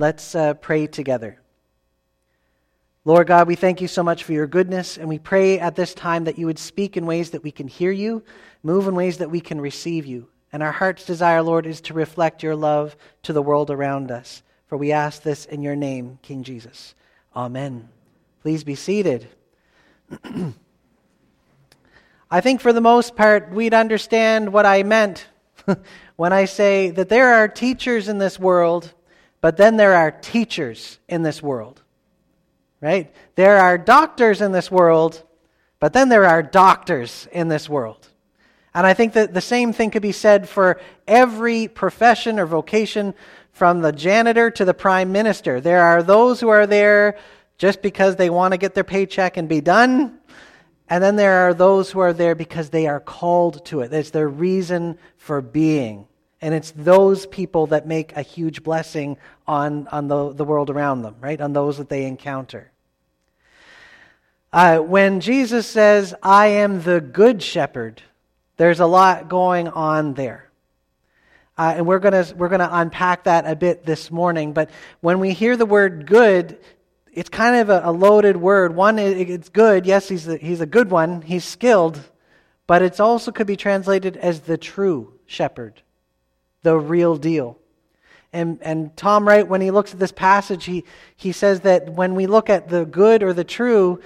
Let's uh, pray together. Lord God, we thank you so much for your goodness, and we pray at this time that you would speak in ways that we can hear you, move in ways that we can receive you. And our heart's desire, Lord, is to reflect your love to the world around us. For we ask this in your name, King Jesus. Amen. Please be seated. I think for the most part, we'd understand what I meant when I say that there are teachers in this world, but then there are teachers in this world. Right? There are doctors in this world, but then there are doctors in this world. And I think that the same thing could be said for every profession or vocation, from the janitor to the prime minister. There are those who are there just because they want to get their paycheck and be done. And then there are those who are there because they are called to it. It's their reason for being. And it's those people that make a huge blessing on, on the, the world around them, right? On those that they encounter. Uh, when Jesus says, I am the good shepherd, there's a lot going on there. Uh, and we're going we're going to unpack that a bit this morning. But when we hear the word good, it's kind of a, a loaded word. One, it's good. Yes, he's he's a good one. He's skilled. But it also could be translated as the true shepherd, the real deal. And, and Tom Wright, when he looks at this passage, he, he says that when we look at the good or the true,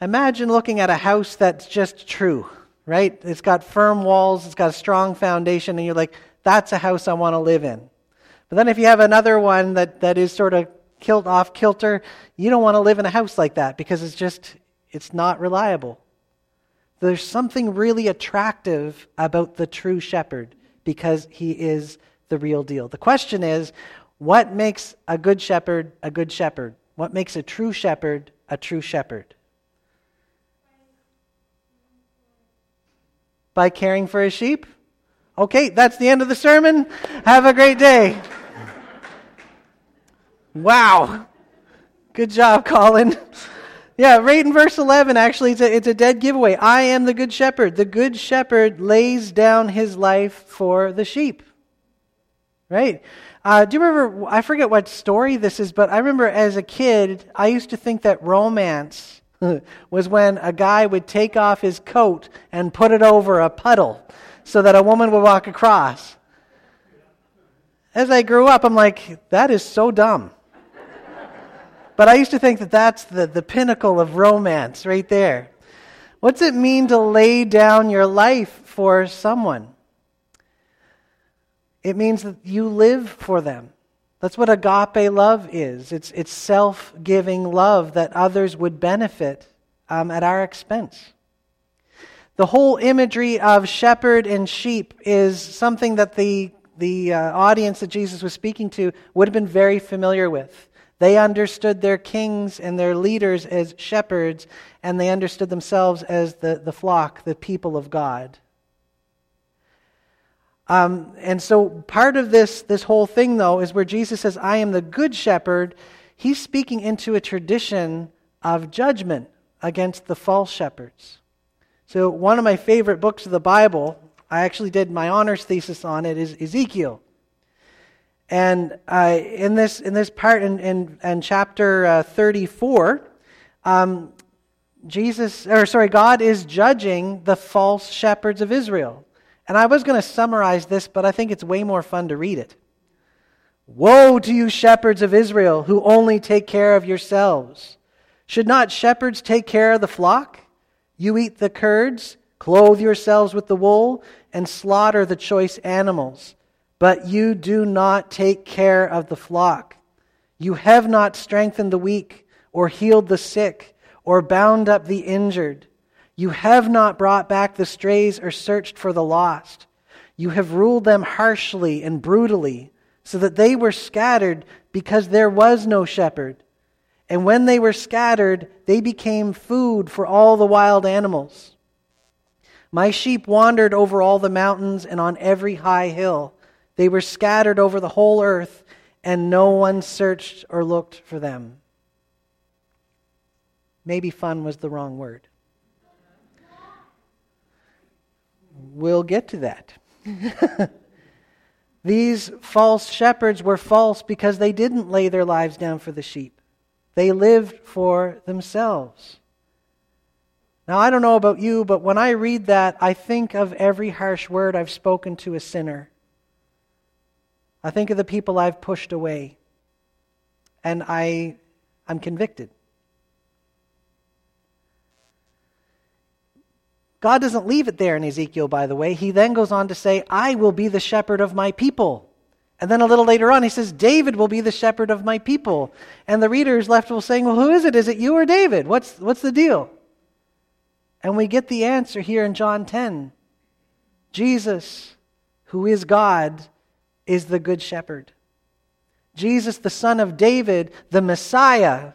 imagine looking at a house that's just true, right? It's got firm walls, it's got a strong foundation, and you're like, that's a house I want to live in. But then if you have another one that, that is sort of kilt off kilter, you don't want to live in a house like that because it's just it's not reliable. There's something really attractive about the true shepherd because he is the real deal. The question is, what makes a good shepherd a good shepherd? What makes a true shepherd a true shepherd? By caring for his sheep? Okay, that's the end of the sermon. Have a great day. Wow. Good job, Colin. Yeah, right in verse 11, actually, it's a, it's a dead giveaway. I am the good shepherd. The good shepherd lays down his life for the sheep. Right? Uh, do you remember? I forget what story this is, but I remember as a kid, I used to think that romance was when a guy would take off his coat and put it over a puddle so that a woman would walk across. As I grew up, I'm like, that is so dumb. But I used to think that that's the, the pinnacle of romance right there. What's it mean to lay down your life for someone? It means that you live for them. That's what agape love is. It's, it's self giving love that others would benefit um, at our expense. The whole imagery of shepherd and sheep is something that the, the uh, audience that Jesus was speaking to would have been very familiar with. They understood their kings and their leaders as shepherds, and they understood themselves as the, the flock, the people of God. Um, and so part of this, this whole thing, though, is where Jesus says, I am the good shepherd. He's speaking into a tradition of judgment against the false shepherds. So, one of my favorite books of the Bible, I actually did my honors thesis on it, is Ezekiel. And uh, in, this, in this part, in, in, in chapter uh, 34, um, Jesus, or sorry, God is judging the false shepherds of Israel. And I was going to summarize this, but I think it's way more fun to read it. Woe to you, shepherds of Israel, who only take care of yourselves. Should not shepherds take care of the flock? You eat the curds, clothe yourselves with the wool, and slaughter the choice animals. But you do not take care of the flock. You have not strengthened the weak, or healed the sick, or bound up the injured. You have not brought back the strays or searched for the lost. You have ruled them harshly and brutally, so that they were scattered because there was no shepherd. And when they were scattered, they became food for all the wild animals. My sheep wandered over all the mountains and on every high hill. They were scattered over the whole earth, and no one searched or looked for them. Maybe fun was the wrong word. We'll get to that. These false shepherds were false because they didn't lay their lives down for the sheep. They lived for themselves. Now, I don't know about you, but when I read that, I think of every harsh word I've spoken to a sinner. I think of the people I've pushed away. And I, I'm convicted. God doesn't leave it there in Ezekiel, by the way. He then goes on to say, I will be the shepherd of my people. And then a little later on, he says, David will be the shepherd of my people. And the reader is left saying, Well, who is it? Is it you or David? What's, what's the deal? And we get the answer here in John 10. Jesus, who is God, is the good shepherd. Jesus, the son of David, the Messiah,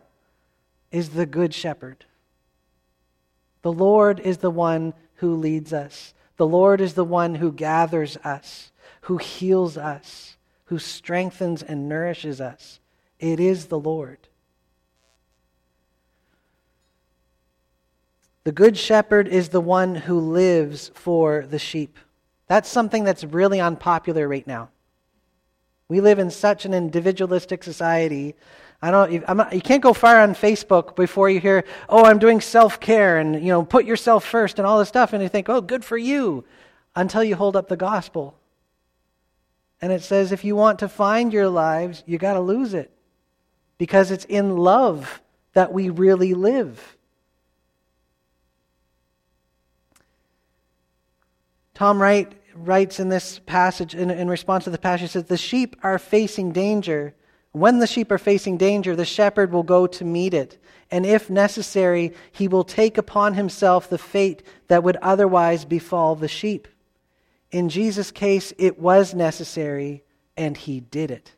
is the good shepherd. The Lord is the one who leads us. The Lord is the one who gathers us, who heals us, who strengthens and nourishes us. It is the Lord. The Good Shepherd is the one who lives for the sheep. That's something that's really unpopular right now. We live in such an individualistic society I don't. Not, you can't go far on Facebook before you hear, "Oh, I'm doing self care," and you know, put yourself first, and all this stuff, and you think, "Oh, good for you," until you hold up the gospel, and it says, if you want to find your lives, you got to lose it, because it's in love that we really live. Tom Wright writes in this passage, in, in response to the passage, says, The sheep are facing danger when the sheep are facing danger, the shepherd will go to meet it. And if necessary, he will take upon himself the fate that would otherwise befall the sheep. In Jesus' case, it was necessary, and he did it.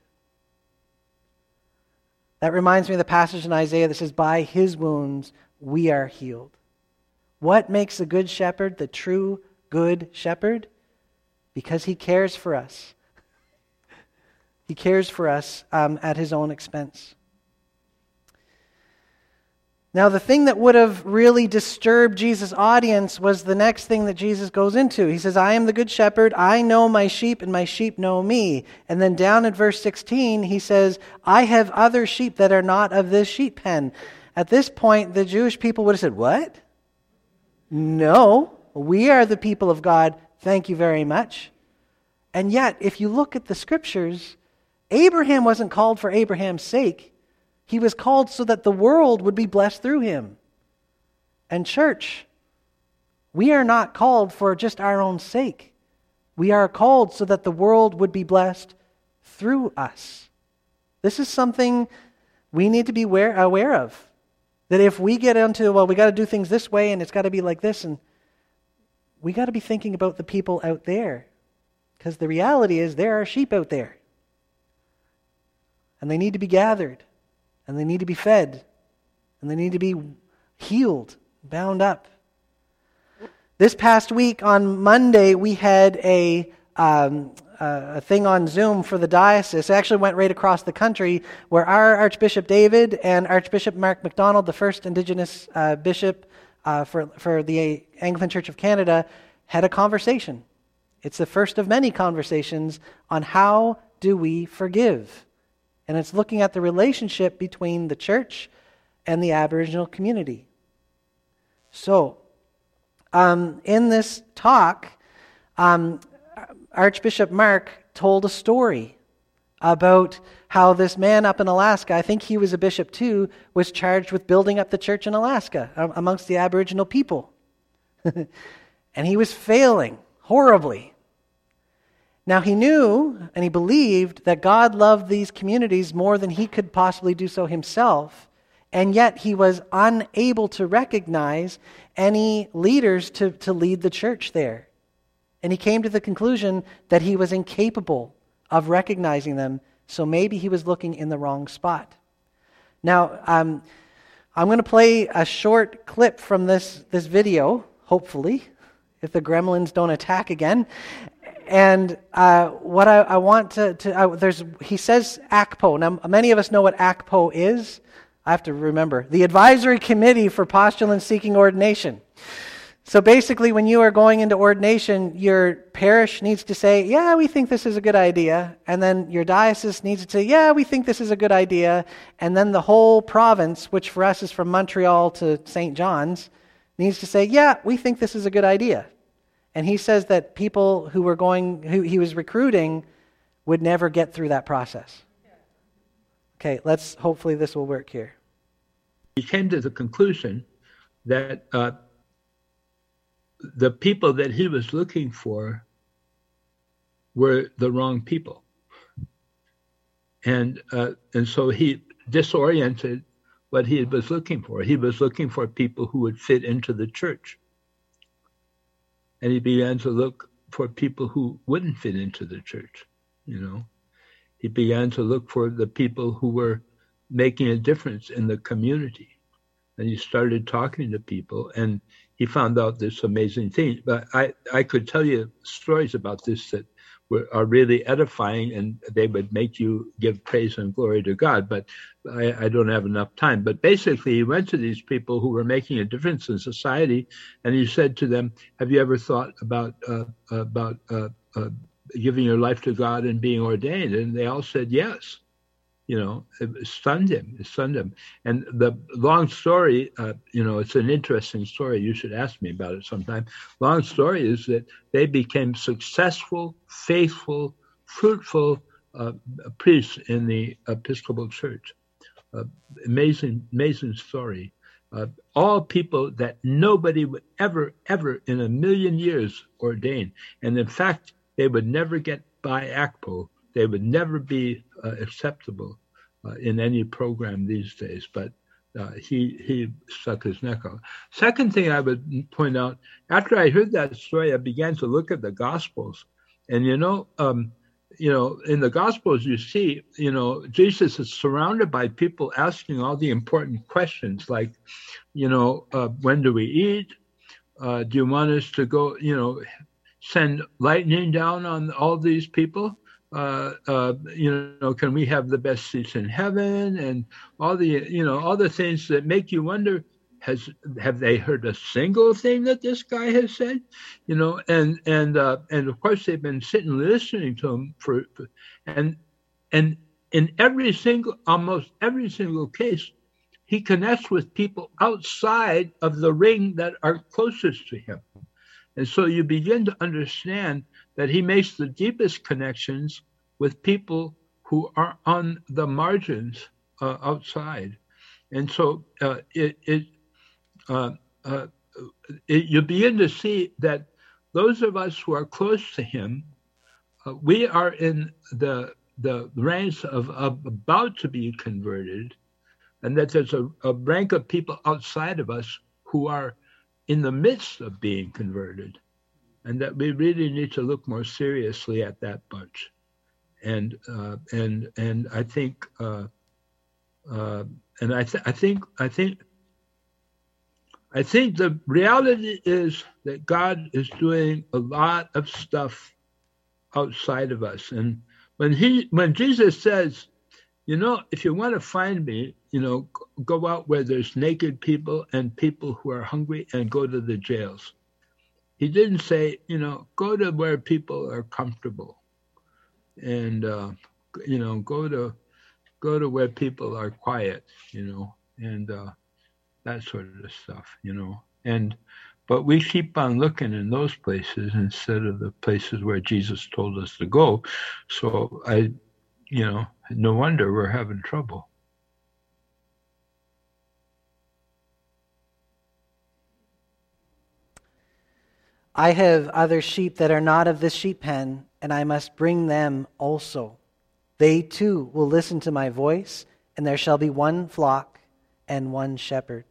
That reminds me of the passage in Isaiah that says, By his wounds we are healed. What makes a good shepherd the true good shepherd? Because he cares for us. He cares for us um, at his own expense. Now, the thing that would have really disturbed Jesus' audience was the next thing that Jesus goes into. He says, I am the good shepherd. I know my sheep, and my sheep know me. And then down in verse 16, he says, I have other sheep that are not of this sheep pen. At this point, the Jewish people would have said, What? No, we are the people of God. Thank you very much. And yet, if you look at the scriptures, Abraham wasn't called for Abraham's sake, he was called so that the world would be blessed through him. And, church, we are not called for just our own sake. We are called so that the world would be blessed through us. This is something we need to be aware, of. That if we get into, well, we got to do things this way and it's got to be like this, and we got to be thinking about the people out there. Because the reality is, there are sheep out there and they need to be gathered, and they need to be fed, and they need to be healed, bound up. This past week on Monday, we had a, um, a thing on Zoom for the diocese. It actually went right across the country where our Archbishop David and Archbishop Mark MacDonald, the first Indigenous uh, bishop uh, for, for the Anglican Church of Canada, had a conversation. It's the first of many conversations on how do we forgive. And it's looking at the relationship between the church and the Aboriginal community. So, um, in this talk, um, Archbishop Mark told a story about how this man up in Alaska, I think he was a bishop too, was charged with building up the church in Alaska um, amongst the Aboriginal people. and he was failing horribly. Now, he knew and he believed that God loved these communities more than he could possibly do so himself, and yet he was unable to recognize any leaders to, to lead the church there. And he came to the conclusion that he was incapable of recognizing them, so maybe he was looking in the wrong spot. Now, um, I'm going to play a short clip from this, this video, hopefully, if the gremlins don't attack again. And uh, what I, I, want to, to uh, there's, he says ACPO. Now, many of us know what ACPO is. I have to remember. The Advisory Committee for Postulants Seeking Ordination. So basically, when you are going into ordination, your parish needs to say, Yeah, we think this is a good idea. And then your diocese needs to say, Yeah, we think this is a good idea. And then the whole province, which for us is from Montreal to St. John's, needs to say, Yeah, we think this is a good idea. And he says that people who were going, who he was recruiting, would never get through that process. Okay, let's hopefully this will work here. He came to the conclusion that uh, the people that he was looking for were the wrong people. And, uh, and so he disoriented what he was looking for. He was looking for people who would fit into the church. And he began to look for people who wouldn't fit into the church, you know. He began to look for the people who were making a difference in the community. And he started talking to people and he found out this amazing thing. But I, I could tell you stories about this that were, are really edifying and they would make you give praise and glory to God. But I, I don't have enough time. But basically, he went to these people who were making a difference in society and he said to them, Have you ever thought about, uh, about uh, uh, giving your life to God and being ordained? And they all said yes you know, it stunned him. It stunned him. And the long story, uh, you know, it's an interesting story. You should ask me about it sometime. Long story is that they became successful, faithful, fruitful uh, priests in the Episcopal Church. Uh, amazing, amazing story. Uh, all people that nobody would ever, ever in a million years ordain. And in fact, they would never get by ACPO they would never be acceptable uh, in any program these days. But uh, he he stuck his neck out. Second thing I would point out after I heard that story, I began to look at the Gospels, and you know. Um, you know, in the Gospels, you see, you know, Jesus is surrounded by people asking all the important questions, like, you know, uh, when do we eat? Uh, do you want us to go, you know, send lightning down on all these people? Uh, uh, you know, can we have the best seats in heaven and all the, you know, all the things that make you wonder, has have they heard a single thing that this guy has said, you know, and and uh, and of course they've been sitting listening to him for, for and and in every single, almost every single case, he connects with people outside of the ring that are closest to him. And so you begin to understand that he makes the deepest connections with people who are on the margins uh, outside. And so uh, it, it, uh, uh, it, you begin to see that those of us who are close to him, uh, we are in the, the ranks of, of, about to be converted, and that there's a, a rank of people outside of us who are in the midst of being converted and that we really need to look more seriously at that bunch. And uh, and and I think uh, uh, and I, th- I think I think I think the reality is that God is doing a lot of stuff outside of us. And when he when Jesus says, you know, if you want to find me, you know, go out where there's naked people and people who are hungry and go to the jails. He didn't say, you know, go to where people are comfortable, and uh, you know, go to go to where people are quiet, you know, and uh, that sort of stuff, you know. And but we keep on looking in those places instead of the places where Jesus told us to go. So I, you know, no wonder we're having trouble. I have other sheep that are not of this sheep pen, and I must bring them also. They too will listen to my voice, and there shall be one flock and one shepherd.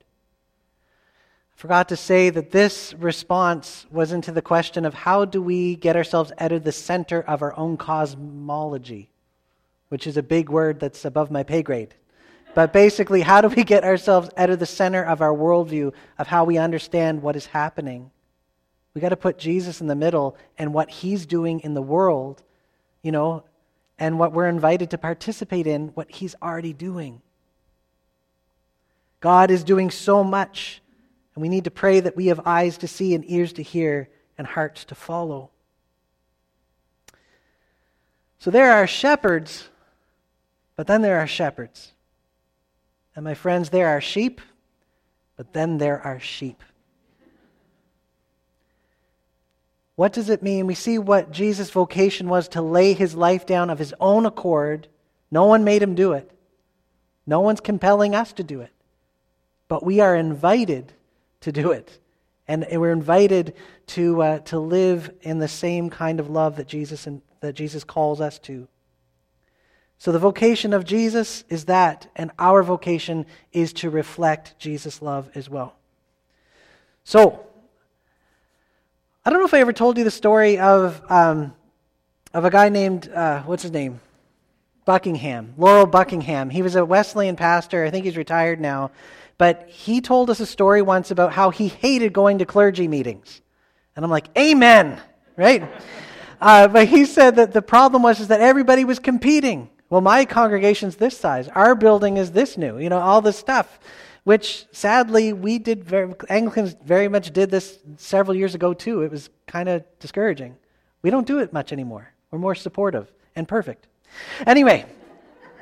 I forgot to say that this response was into the question of how do we get ourselves out of the center of our own cosmology, which is a big word that's above my pay grade. But basically, how do we get ourselves out of the center of our worldview of how we understand what is happening? We got to put Jesus in the middle and what he's doing in the world, you know, and what we're invited to participate in, what he's already doing. God is doing so much, And we need to pray that we have eyes to see and ears to hear and hearts to follow. So there are shepherds, but then there are shepherds. And my friends, there are sheep, but then there are sheep. What does it mean? We see what Jesus' vocation was to lay his life down of his own accord. No one made him do it. No one's compelling us to do it. But we are invited to do it. And we're invited to, uh, to live in the same kind of love that Jesus, that Jesus calls us to. So the vocation of Jesus is that, and our vocation is to reflect Jesus' love as well. So, I don't know if I ever told you the story of, um, of a guy named, uh, what's his name? Buckingham, Laurel Buckingham. He was a Wesleyan pastor. I think he's retired now. But he told us a story once about how he hated going to clergy meetings. And I'm like, Amen, right? Uh, but he said that the problem was is that everybody was competing. Well, my congregation's this size. Our building is this new. You know, all this stuff, which sadly we did. Very, Anglicans very much did this several years ago too. It was kind of discouraging. We don't do it much anymore. We're more supportive and perfect. Anyway,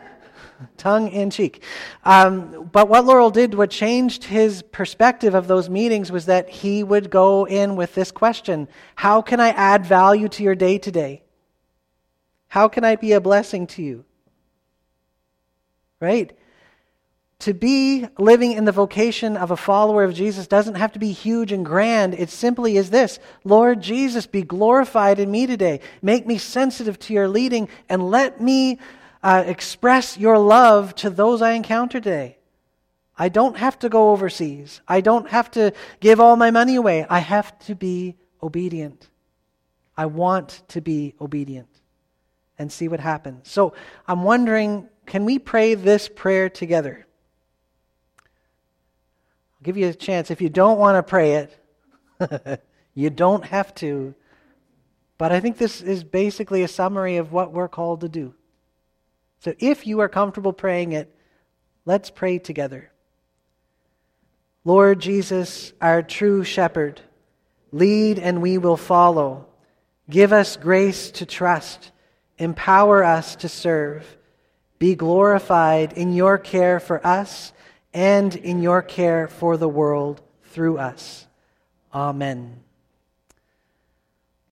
tongue in cheek. Um, but what Laurel did, what changed his perspective of those meetings, was that he would go in with this question How can I add value to your day today? How can I be a blessing to you? Right? To be living in the vocation of a follower of Jesus doesn't have to be huge and grand. It simply is this Lord Jesus, be glorified in me today. Make me sensitive to your leading and let me uh, express your love to those I encounter today. I don't have to go overseas. I don't have to give all my money away. I have to be obedient. I want to be obedient and see what happens. So I'm wondering can we pray this prayer together? I'll give you a chance. If you don't want to pray it, you don't have to. But I think this is basically a summary of what we're called to do. So if you are comfortable praying it, let's pray together. Lord Jesus, our true shepherd, lead and we will follow. Give us grace to trust. Empower us to serve be glorified in your care for us and in your care for the world through us. Amen.